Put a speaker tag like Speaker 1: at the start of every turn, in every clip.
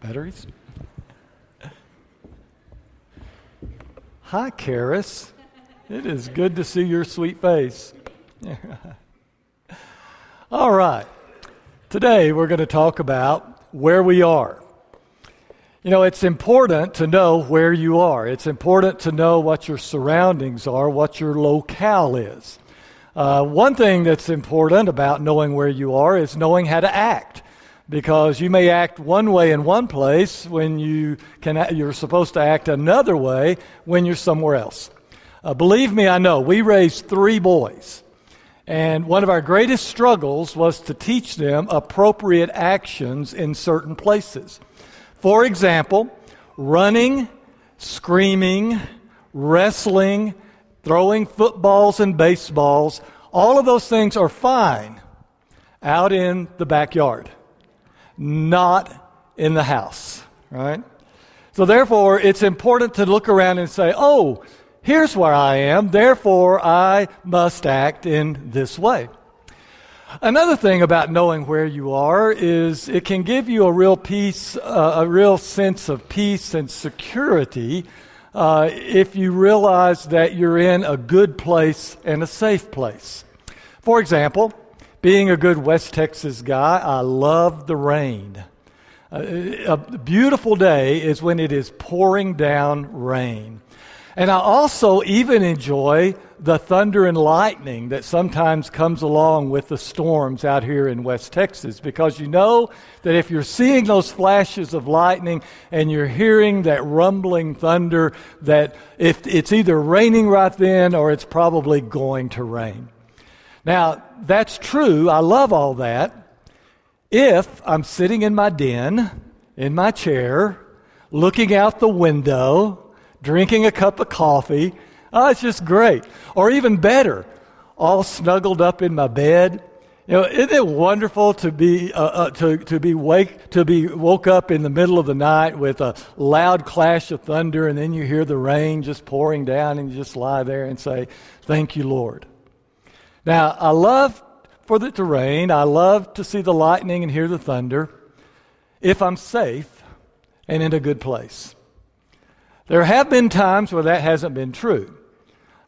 Speaker 1: Batteries? Hi, Karis. It is good to see your sweet face. All right. Today we're going to talk about where we are. You know, it's important to know where you are. It's important to know what your surroundings are, what your locale is. Uh, one thing that's important about knowing where you are is knowing how to act because you may act one way in one place when you can you're supposed to act another way when you're somewhere else. Uh, believe me, I know. We raised three boys. And one of our greatest struggles was to teach them appropriate actions in certain places. For example, running, screaming, wrestling, throwing footballs and baseballs, all of those things are fine out in the backyard not in the house, right? So therefore, it's important to look around and say, oh, here's where I am, therefore I must act in this way. Another thing about knowing where you are is it can give you a real peace, uh, a real sense of peace and security uh, if you realize that you're in a good place and a safe place. For example, being a good West Texas guy, I love the rain. Uh, a beautiful day is when it is pouring down rain. And I also even enjoy the thunder and lightning that sometimes comes along with the storms out here in West Texas because you know that if you're seeing those flashes of lightning and you're hearing that rumbling thunder, that if it's either raining right then or it's probably going to rain. Now, that's true. I love all that. If I'm sitting in my den, in my chair, looking out the window, drinking a cup of coffee, oh, it's just great. Or even better, all snuggled up in my bed. You know, isn't it wonderful to be uh, uh, to to be wake to be woke up in the middle of the night with a loud clash of thunder, and then you hear the rain just pouring down, and you just lie there and say, "Thank you, Lord." Now, I love for it to rain. I love to see the lightning and hear the thunder if I'm safe and in a good place. There have been times where that hasn't been true.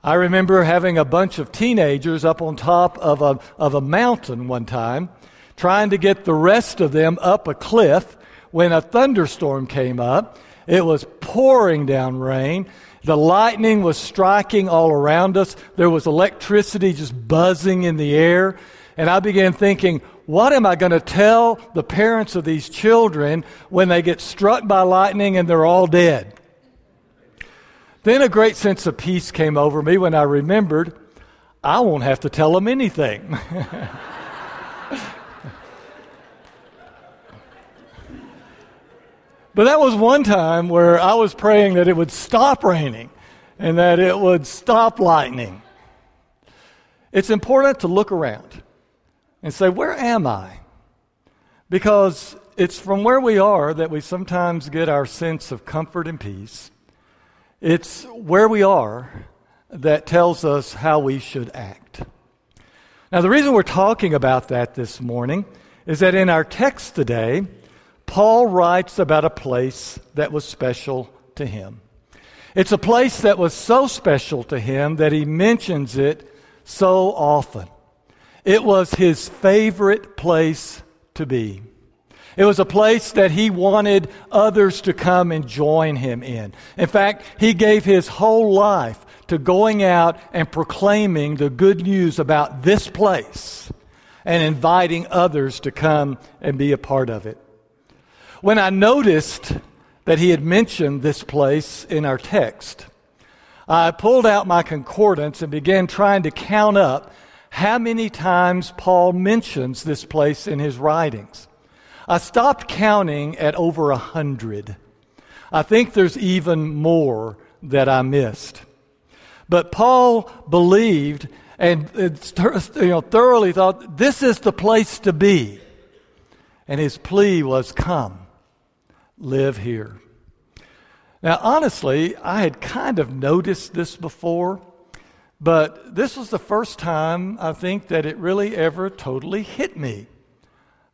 Speaker 1: I remember having a bunch of teenagers up on top of a, of a mountain one time, trying to get the rest of them up a cliff when a thunderstorm came up. It was pouring down rain. The lightning was striking all around us. There was electricity just buzzing in the air. And I began thinking, what am I going to tell the parents of these children when they get struck by lightning and they're all dead? Then a great sense of peace came over me when I remembered I won't have to tell them anything. But that was one time where I was praying that it would stop raining and that it would stop lightning. It's important to look around and say, Where am I? Because it's from where we are that we sometimes get our sense of comfort and peace. It's where we are that tells us how we should act. Now, the reason we're talking about that this morning is that in our text today, Paul writes about a place that was special to him. It's a place that was so special to him that he mentions it so often. It was his favorite place to be. It was a place that he wanted others to come and join him in. In fact, he gave his whole life to going out and proclaiming the good news about this place and inviting others to come and be a part of it. When I noticed that he had mentioned this place in our text, I pulled out my concordance and began trying to count up how many times Paul mentions this place in his writings. I stopped counting at over a hundred. I think there's even more that I missed. But Paul believed and you know, thoroughly thought this is the place to be. And his plea was, Come live here. Now, honestly, I had kind of noticed this before, but this was the first time I think that it really ever totally hit me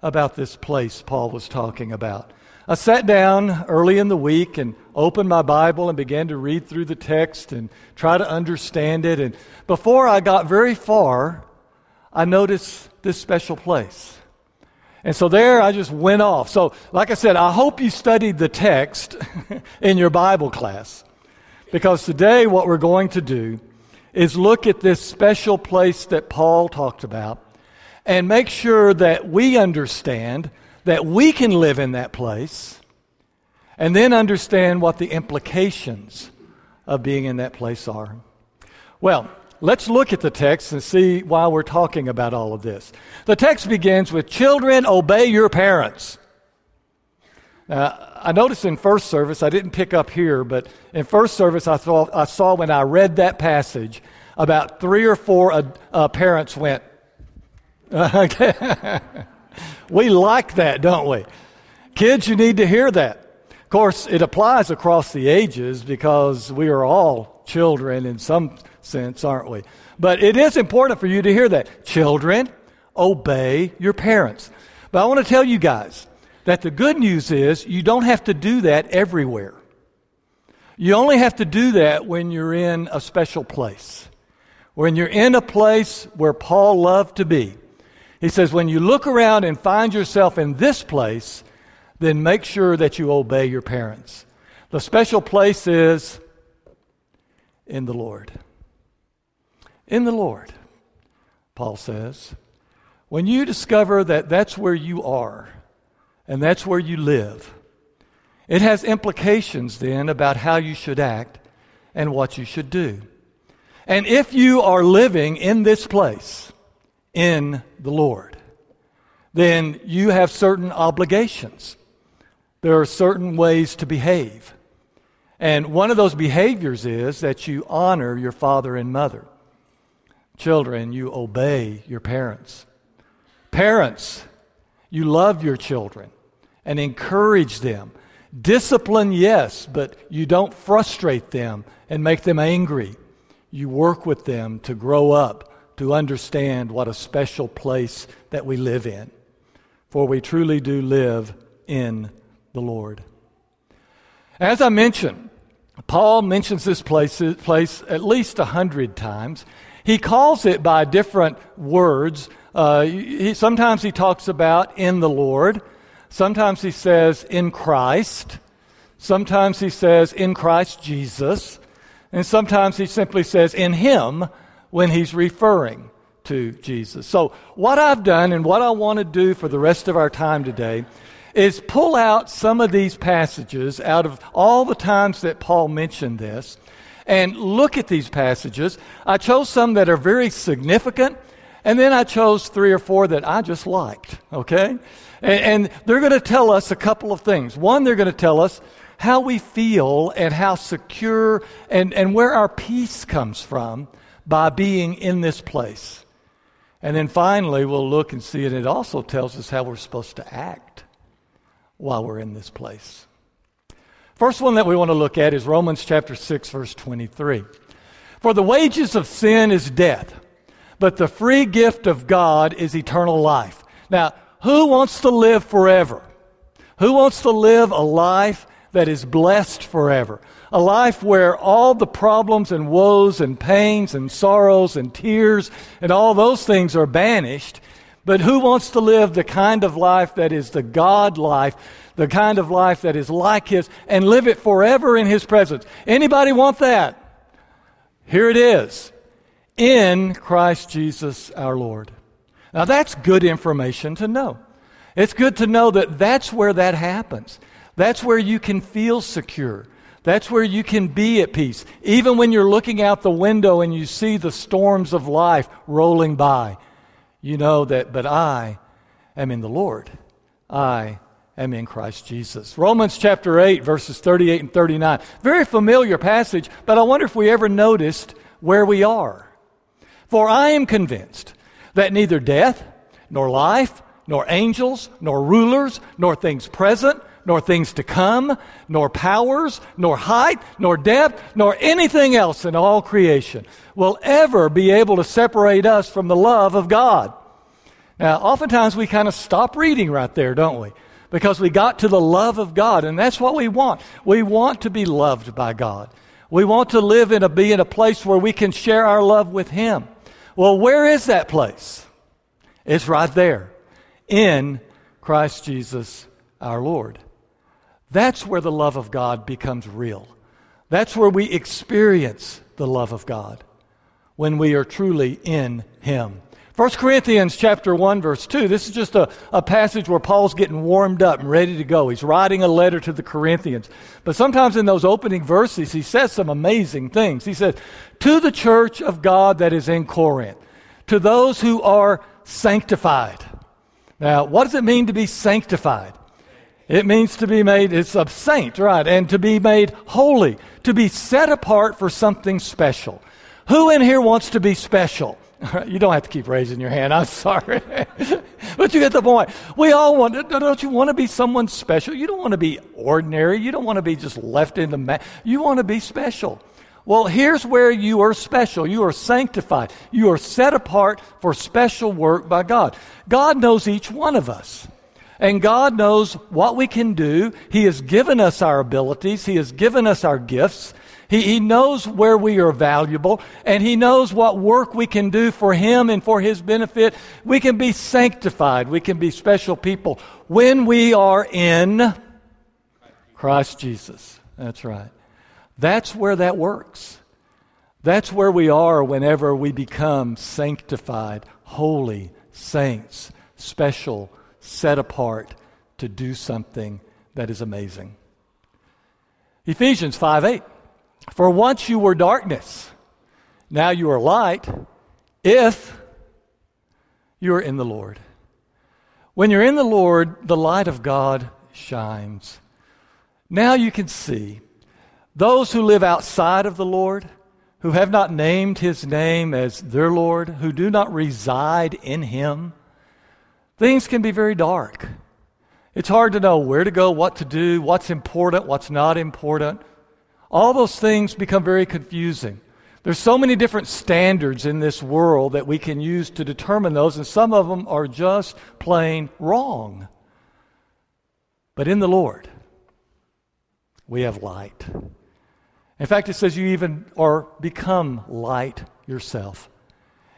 Speaker 1: about this place Paul was talking about. I sat down early in the week and opened my Bible and began to read through the text and try to understand it. And before I got very far, I noticed this special place. And so there I just went off. So, like I said, I hope you studied the text in your Bible class. Because today what we're going to do is look at this special place that Paul talked about and make sure that we understand that we can live in that place and then understand what the implications of being in that place are. Well, let's look at the text and see why we're talking about all of this. The text begins with Children, obey your parents. Now, I noticed in first service, I didn't pick up here, but in first service, I, thought, I saw when I read that passage, about three or four uh, uh, parents went, we like that, don't we? Kids, you need to hear that. Of course, it applies across the ages because we are all children in some sense, aren't we? But it is important for you to hear that. Children, obey your parents. But I want to tell you guys that the good news is you don't have to do that everywhere. You only have to do that when you're in a special place. When you're in a place where Paul loved to be, he says, when you look around and find yourself in this place, then make sure that you obey your parents. The special place is in the Lord. In the Lord, Paul says. When you discover that that's where you are and that's where you live, it has implications then about how you should act and what you should do. And if you are living in this place, in the Lord, then you have certain obligations. There are certain ways to behave. And one of those behaviors is that you honor your father and mother. Children, you obey your parents. Parents, you love your children and encourage them. Discipline, yes, but you don't frustrate them and make them angry. You work with them to grow up to understand what a special place that we live in. For we truly do live in the Lord. As I mentioned, Paul mentions this place, place at least a hundred times. He calls it by different words. Uh, he, sometimes he talks about in the Lord. Sometimes he says in Christ. Sometimes he says in Christ Jesus. And sometimes he simply says in Him when he's referring to Jesus. So, what I've done and what I want to do for the rest of our time today is pull out some of these passages out of all the times that Paul mentioned this and look at these passages. I chose some that are very significant, and then I chose three or four that I just liked, okay? And, and they're going to tell us a couple of things. One, they're going to tell us how we feel and how secure and, and where our peace comes from by being in this place. And then finally, we'll look and see, and it also tells us how we're supposed to act while we're in this place. First one that we want to look at is Romans chapter 6, verse 23. For the wages of sin is death, but the free gift of God is eternal life. Now, who wants to live forever? Who wants to live a life that is blessed forever? a life where all the problems and woes and pains and sorrows and tears and all those things are banished. But who wants to live the kind of life that is the God life, the kind of life that is like His, and live it forever in His presence? Anybody want that? Here it is in Christ Jesus our Lord. Now that's good information to know. It's good to know that that's where that happens. That's where you can feel secure. That's where you can be at peace. Even when you're looking out the window and you see the storms of life rolling by, you know that, but I am in the Lord. I am in Christ Jesus. Romans chapter 8, verses 38 and 39. Very familiar passage, but I wonder if we ever noticed where we are. For I am convinced that neither death, nor life, nor angels, nor rulers, nor things present, nor things to come, nor powers, nor height, nor depth, nor anything else in all creation will ever be able to separate us from the love of God. Now, oftentimes we kind of stop reading right there, don't we? because we got to the love of God, and that's what we want. We want to be loved by God. We want to live in a be in a place where we can share our love with Him. Well, where is that place? It's right there in Christ Jesus our Lord. That's where the love of God becomes real. That's where we experience the love of God when we are truly in Him. 1 Corinthians chapter 1 verse 2. This is just a, a passage where Paul's getting warmed up and ready to go. He's writing a letter to the Corinthians. But sometimes in those opening verses, he says some amazing things. He says, To the church of God that is in Corinth, to those who are sanctified. Now, what does it mean to be sanctified? It means to be made, it's a saint, right? And to be made holy, to be set apart for something special. Who in here wants to be special? You don't have to keep raising your hand. I'm sorry. but you get the point. We all want, don't you want to be someone special? You don't want to be ordinary. You don't want to be just left in the mat. You want to be special. Well, here's where you are special. You are sanctified. You are set apart for special work by God. God knows each one of us. And God knows what we can do. He has given us our abilities. He has given us our gifts. He, he knows where we are valuable, and He knows what work we can do for Him and for His benefit. We can be sanctified. We can be special people when we are in Christ Jesus. That's right. That's where that works. That's where we are whenever we become sanctified, holy, saints, special, set apart to do something that is amazing. Ephesians 5 8. For once you were darkness, now you are light if you are in the Lord. When you're in the Lord, the light of God shines. Now you can see those who live outside of the Lord, who have not named his name as their Lord, who do not reside in him, things can be very dark. It's hard to know where to go, what to do, what's important, what's not important. All those things become very confusing. There's so many different standards in this world that we can use to determine those, and some of them are just plain wrong. But in the Lord, we have light. In fact, it says you even are become light yourself.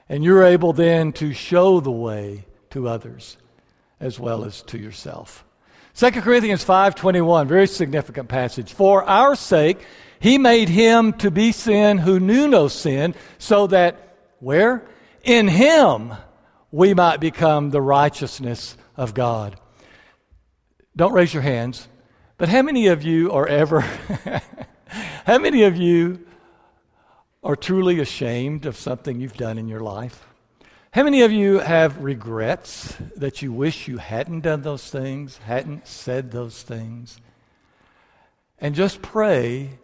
Speaker 1: And you're able then to show the way to others as well as to yourself. 2 Corinthians 5:21, very significant passage. For our sake he made him to be sin who knew no sin, so that where in him we might become the righteousness of God. Don't raise your hands, but how many of you are ever how many of you are truly ashamed of something you've done in your life? How many of you have regrets that you wish you hadn't done those things, hadn't said those things? And just pray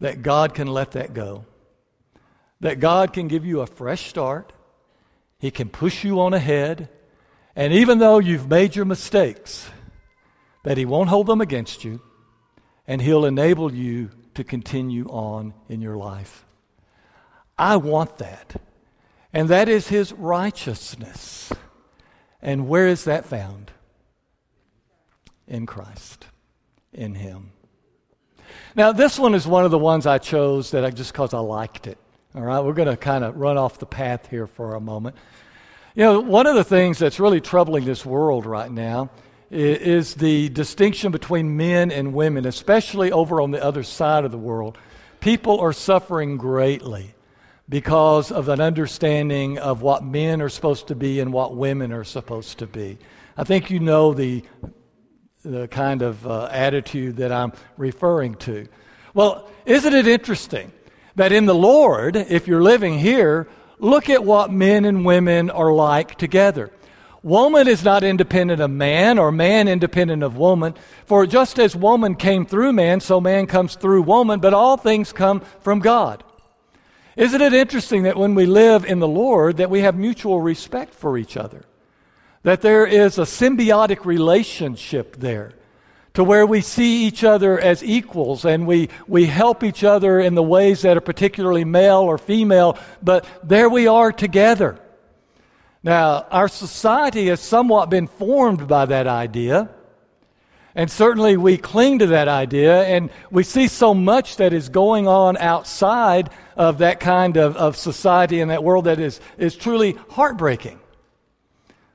Speaker 1: that God can let that go. That God can give you a fresh start. He can push you on ahead. And even though you've made your mistakes, that He won't hold them against you, and He'll enable you to continue on in your life. I want that and that is his righteousness. And where is that found? In Christ, in him. Now, this one is one of the ones I chose that I just because I liked it. All right, we're going to kind of run off the path here for a moment. You know, one of the things that's really troubling this world right now is the distinction between men and women, especially over on the other side of the world. People are suffering greatly because of an understanding of what men are supposed to be and what women are supposed to be. I think you know the, the kind of uh, attitude that I'm referring to. Well, isn't it interesting that in the Lord, if you're living here, look at what men and women are like together. Woman is not independent of man, or man independent of woman. For just as woman came through man, so man comes through woman, but all things come from God. Isn't it interesting that when we live in the Lord that we have mutual respect for each other? That there is a symbiotic relationship there to where we see each other as equals and we, we help each other in the ways that are particularly male or female, but there we are together. Now, our society has somewhat been formed by that idea, And certainly we cling to that idea, and we see so much that is going on outside of that kind of, of society and that world that is, is truly heartbreaking.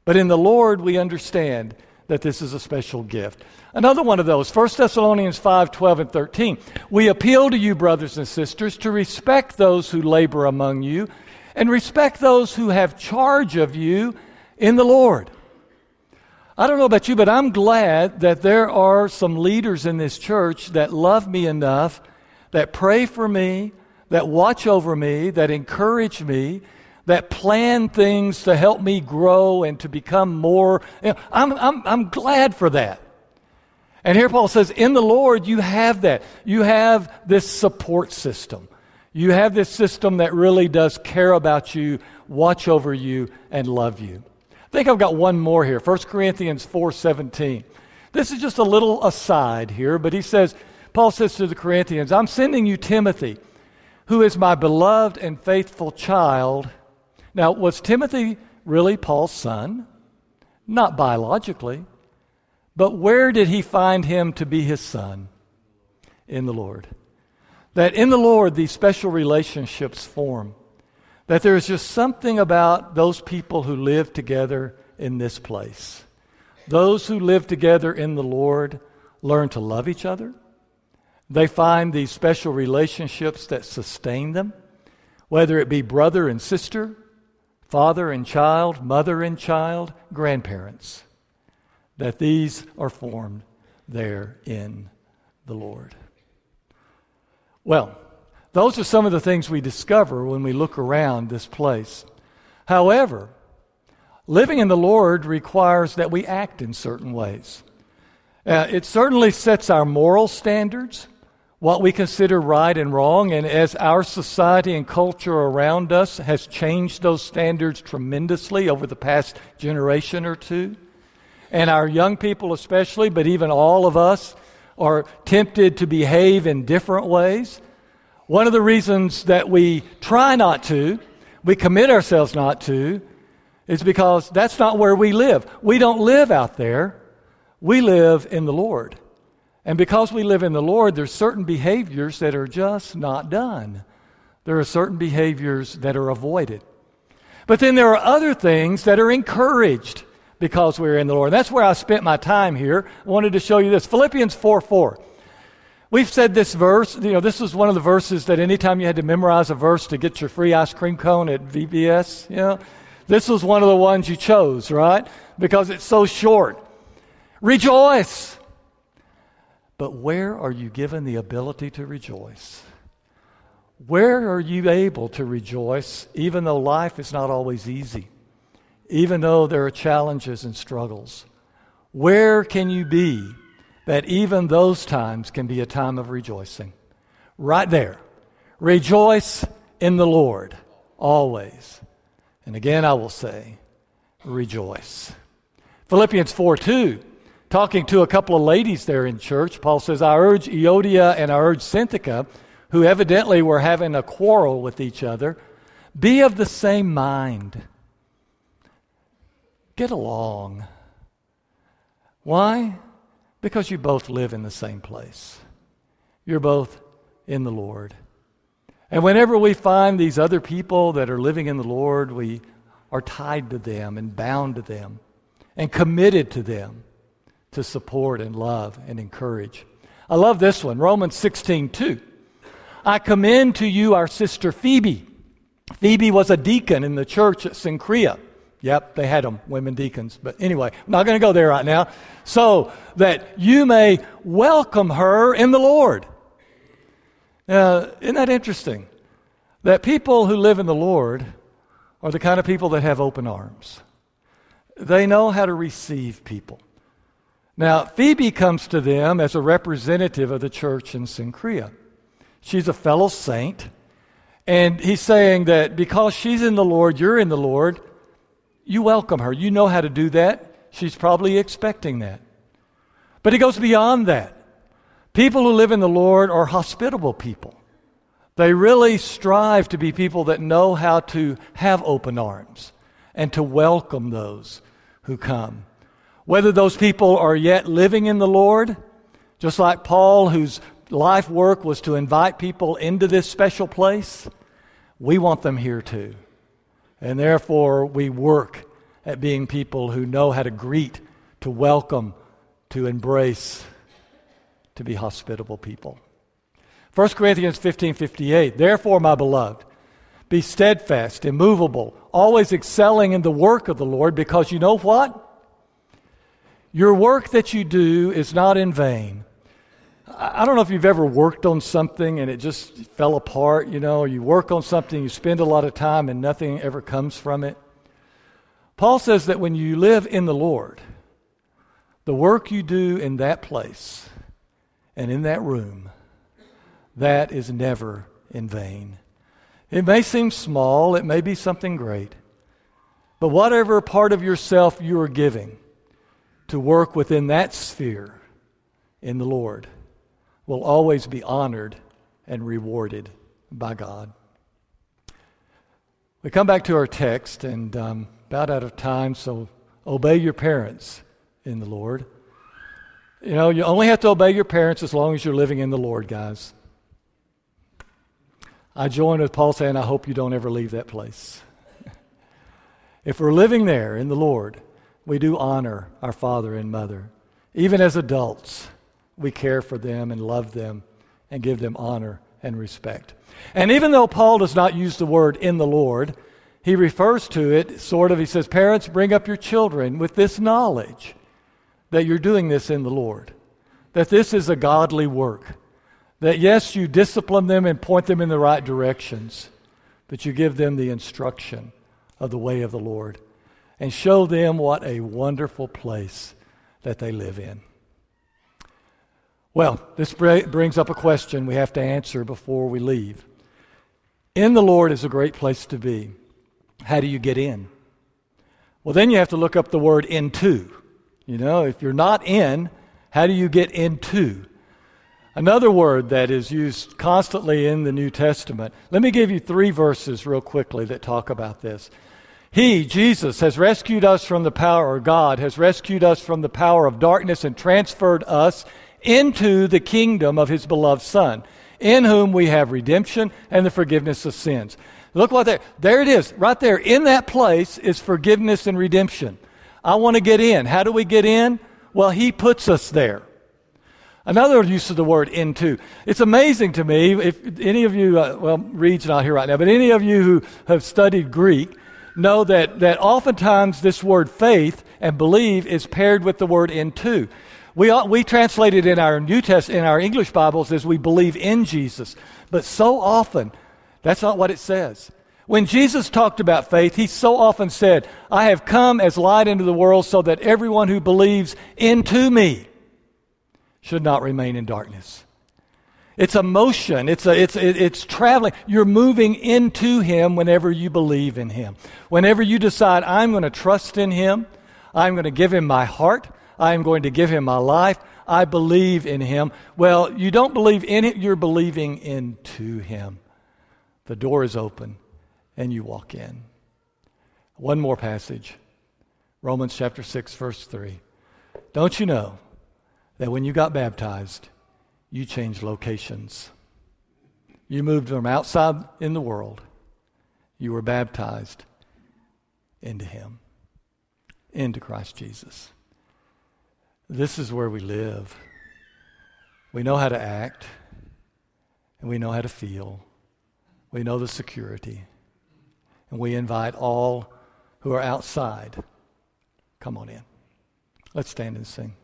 Speaker 1: But in the Lord, we understand that this is a special gift. Another one of those, 1 Thessalonians 5 12 and 13. We appeal to you, brothers and sisters, to respect those who labor among you and respect those who have charge of you in the Lord. I don't know about you, but I'm glad that there are some leaders in this church that love me enough, that pray for me, that watch over me, that encourage me, that plan things to help me grow and to become more. You know, I'm, I'm, I'm glad for that. And here Paul says, in the Lord, you have that. You have this support system. You have this system that really does care about you, watch over you, and love you. I think I've got one more here. 1 Corinthians 4:17. This is just a little aside here, but he says, Paul says to the Corinthians, I'm sending you Timothy, who is my beloved and faithful child. Now, was Timothy really Paul's son? Not biologically. But where did he find him to be his son? In the Lord. That in the Lord, these special relationships form. That there's just something about those people who live together in this place. Those who live together in the Lord learn to love each other. They find these special relationships that sustain them, whether it be brother and sister, father and child, mother and child, grandparents, that these are formed there in the Lord. Well, those are some of the things we discover when we look around this place. However, living in the Lord requires that we act in certain ways. Uh, it certainly sets our moral standards, what we consider right and wrong, and as our society and culture around us has changed those standards tremendously over the past generation or two, and our young people especially, but even all of us, are tempted to behave in different ways. One of the reasons that we try not to, we commit ourselves not to, is because that's not where we live. We don't live out there. We live in the Lord. And because we live in the Lord, there's certain behaviors that are just not done. There are certain behaviors that are avoided. But then there are other things that are encouraged because we're in the Lord. And That's where I spent my time here. I wanted to show you this. Philippians 4 4. We've said this verse, you know, this was one of the verses that anytime you had to memorize a verse to get your free ice cream cone at VBS, you know, this was one of the ones you chose, right? Because it's so short. Rejoice. But where are you given the ability to rejoice? Where are you able to rejoice, even though life is not always easy, even though there are challenges and struggles? Where can you be that even those times can be a time of rejoicing. Right there. Rejoice in the Lord always. And again, I will say, rejoice. Philippians 4 2, talking to a couple of ladies there in church, Paul says, I urge Euodia and I urge Syntyche, who evidently were having a quarrel with each other, be of the same mind. Get along. Why? Because you both live in the same place. You're both in the Lord. And whenever we find these other people that are living in the Lord, we are tied to them and bound to them and committed to them to support and love and encourage. I love this one, Romans 16 2. I commend to you our sister Phoebe. Phoebe was a deacon in the church at Cenchrea. Yep, they had them, women deacons. But anyway, I'm not going to go there right now. So that you may welcome her in the Lord. Now, isn't that interesting? That people who live in the Lord are the kind of people that have open arms. They know how to receive people. Now, Phoebe comes to them as a representative of the church in Cenchrea. She's a fellow saint. And he's saying that because she's in the Lord, you're in the Lord, you welcome her. You know how to do that. She's probably expecting that. But he goes beyond that. People who live in the Lord are hospitable people. They really strive to be people that know how to have open arms and to welcome those who come. Whether those people are yet living in the Lord, just like Paul, whose life work was to invite people into this special place, we want them here too. And therefore, we work at being people who know how to greet, to welcome, to embrace, to be hospitable people. 1 Corinthians 15 58. Therefore, my beloved, be steadfast, immovable, always excelling in the work of the Lord, because you know what? Your work that you do is not in vain. I don't know if you've ever worked on something and it just fell apart, you know, you work on something, you spend a lot of time and nothing ever comes from it. Paul says that when you live in the Lord, the work you do in that place and in that room, that is never in vain. It may seem small, it may be something great, but whatever part of yourself you are giving to work within that sphere in the Lord will always be honored and rewarded by God. We come back to our text and um, about out of time, so obey your parents in the Lord. You know, you only have to obey your parents as long as you're living in the Lord, guys. I join with Paul saying, I hope you don't ever leave that place. if we're living there in the Lord, we do honor our father and mother. Even as adults, we care for them and love them and give them honor and respect. And even though Paul does not use the word in the Lord, he refers to it sort of, he says, Parents, bring up your children with this knowledge that you're doing this in the Lord, that this is a godly work that yes, you discipline them and point them in the right directions, but you give them the instruction of the way of the Lord and show them what a wonderful place that they live in. Well, this brings up a question we have to answer before we leave. In the Lord is a great place to be. How do you get in? Well, then you have to look up the word into. You know, if you're not in, how do you get into? Another word that is used constantly in the New Testament. Let me give you three verses real quickly that talk about this. He, Jesus, has rescued us from the power, of God has rescued us from the power of darkness and transferred us into the kingdom of his beloved Son, in whom we have redemption and the forgiveness of sins. Look what there, there it is, right there. In that place is forgiveness and redemption. I want to get in. How do we get in? Well, he puts us there. Another use of the word into. It's amazing to me, if any of you, uh, well, Reed's not here right now, but any of you who have studied Greek know that, that oftentimes this word faith and believe is paired with the word into. We, we translate it in our New Test, in our English Bibles as we believe in Jesus. But so often, that's not what it says. When Jesus talked about faith, he so often said, I have come as light into the world so that everyone who believes into me should not remain in darkness. It's a motion. It's, a, it's, it's traveling. You're moving into Him whenever you believe in Him. Whenever you decide, I'm going to trust in Him, I'm going to give Him my heart, I'm going to give Him my life, I believe in Him. Well, you don't believe in it, you're believing into Him. The door is open, and you walk in. One more passage Romans chapter 6, verse 3. Don't you know? that when you got baptized, you changed locations. You moved from outside in the world. You were baptized into Him, into Christ Jesus. This is where we live. We know how to act, and we know how to feel. We know the security. And we invite all who are outside, come on in. Let's stand and sing.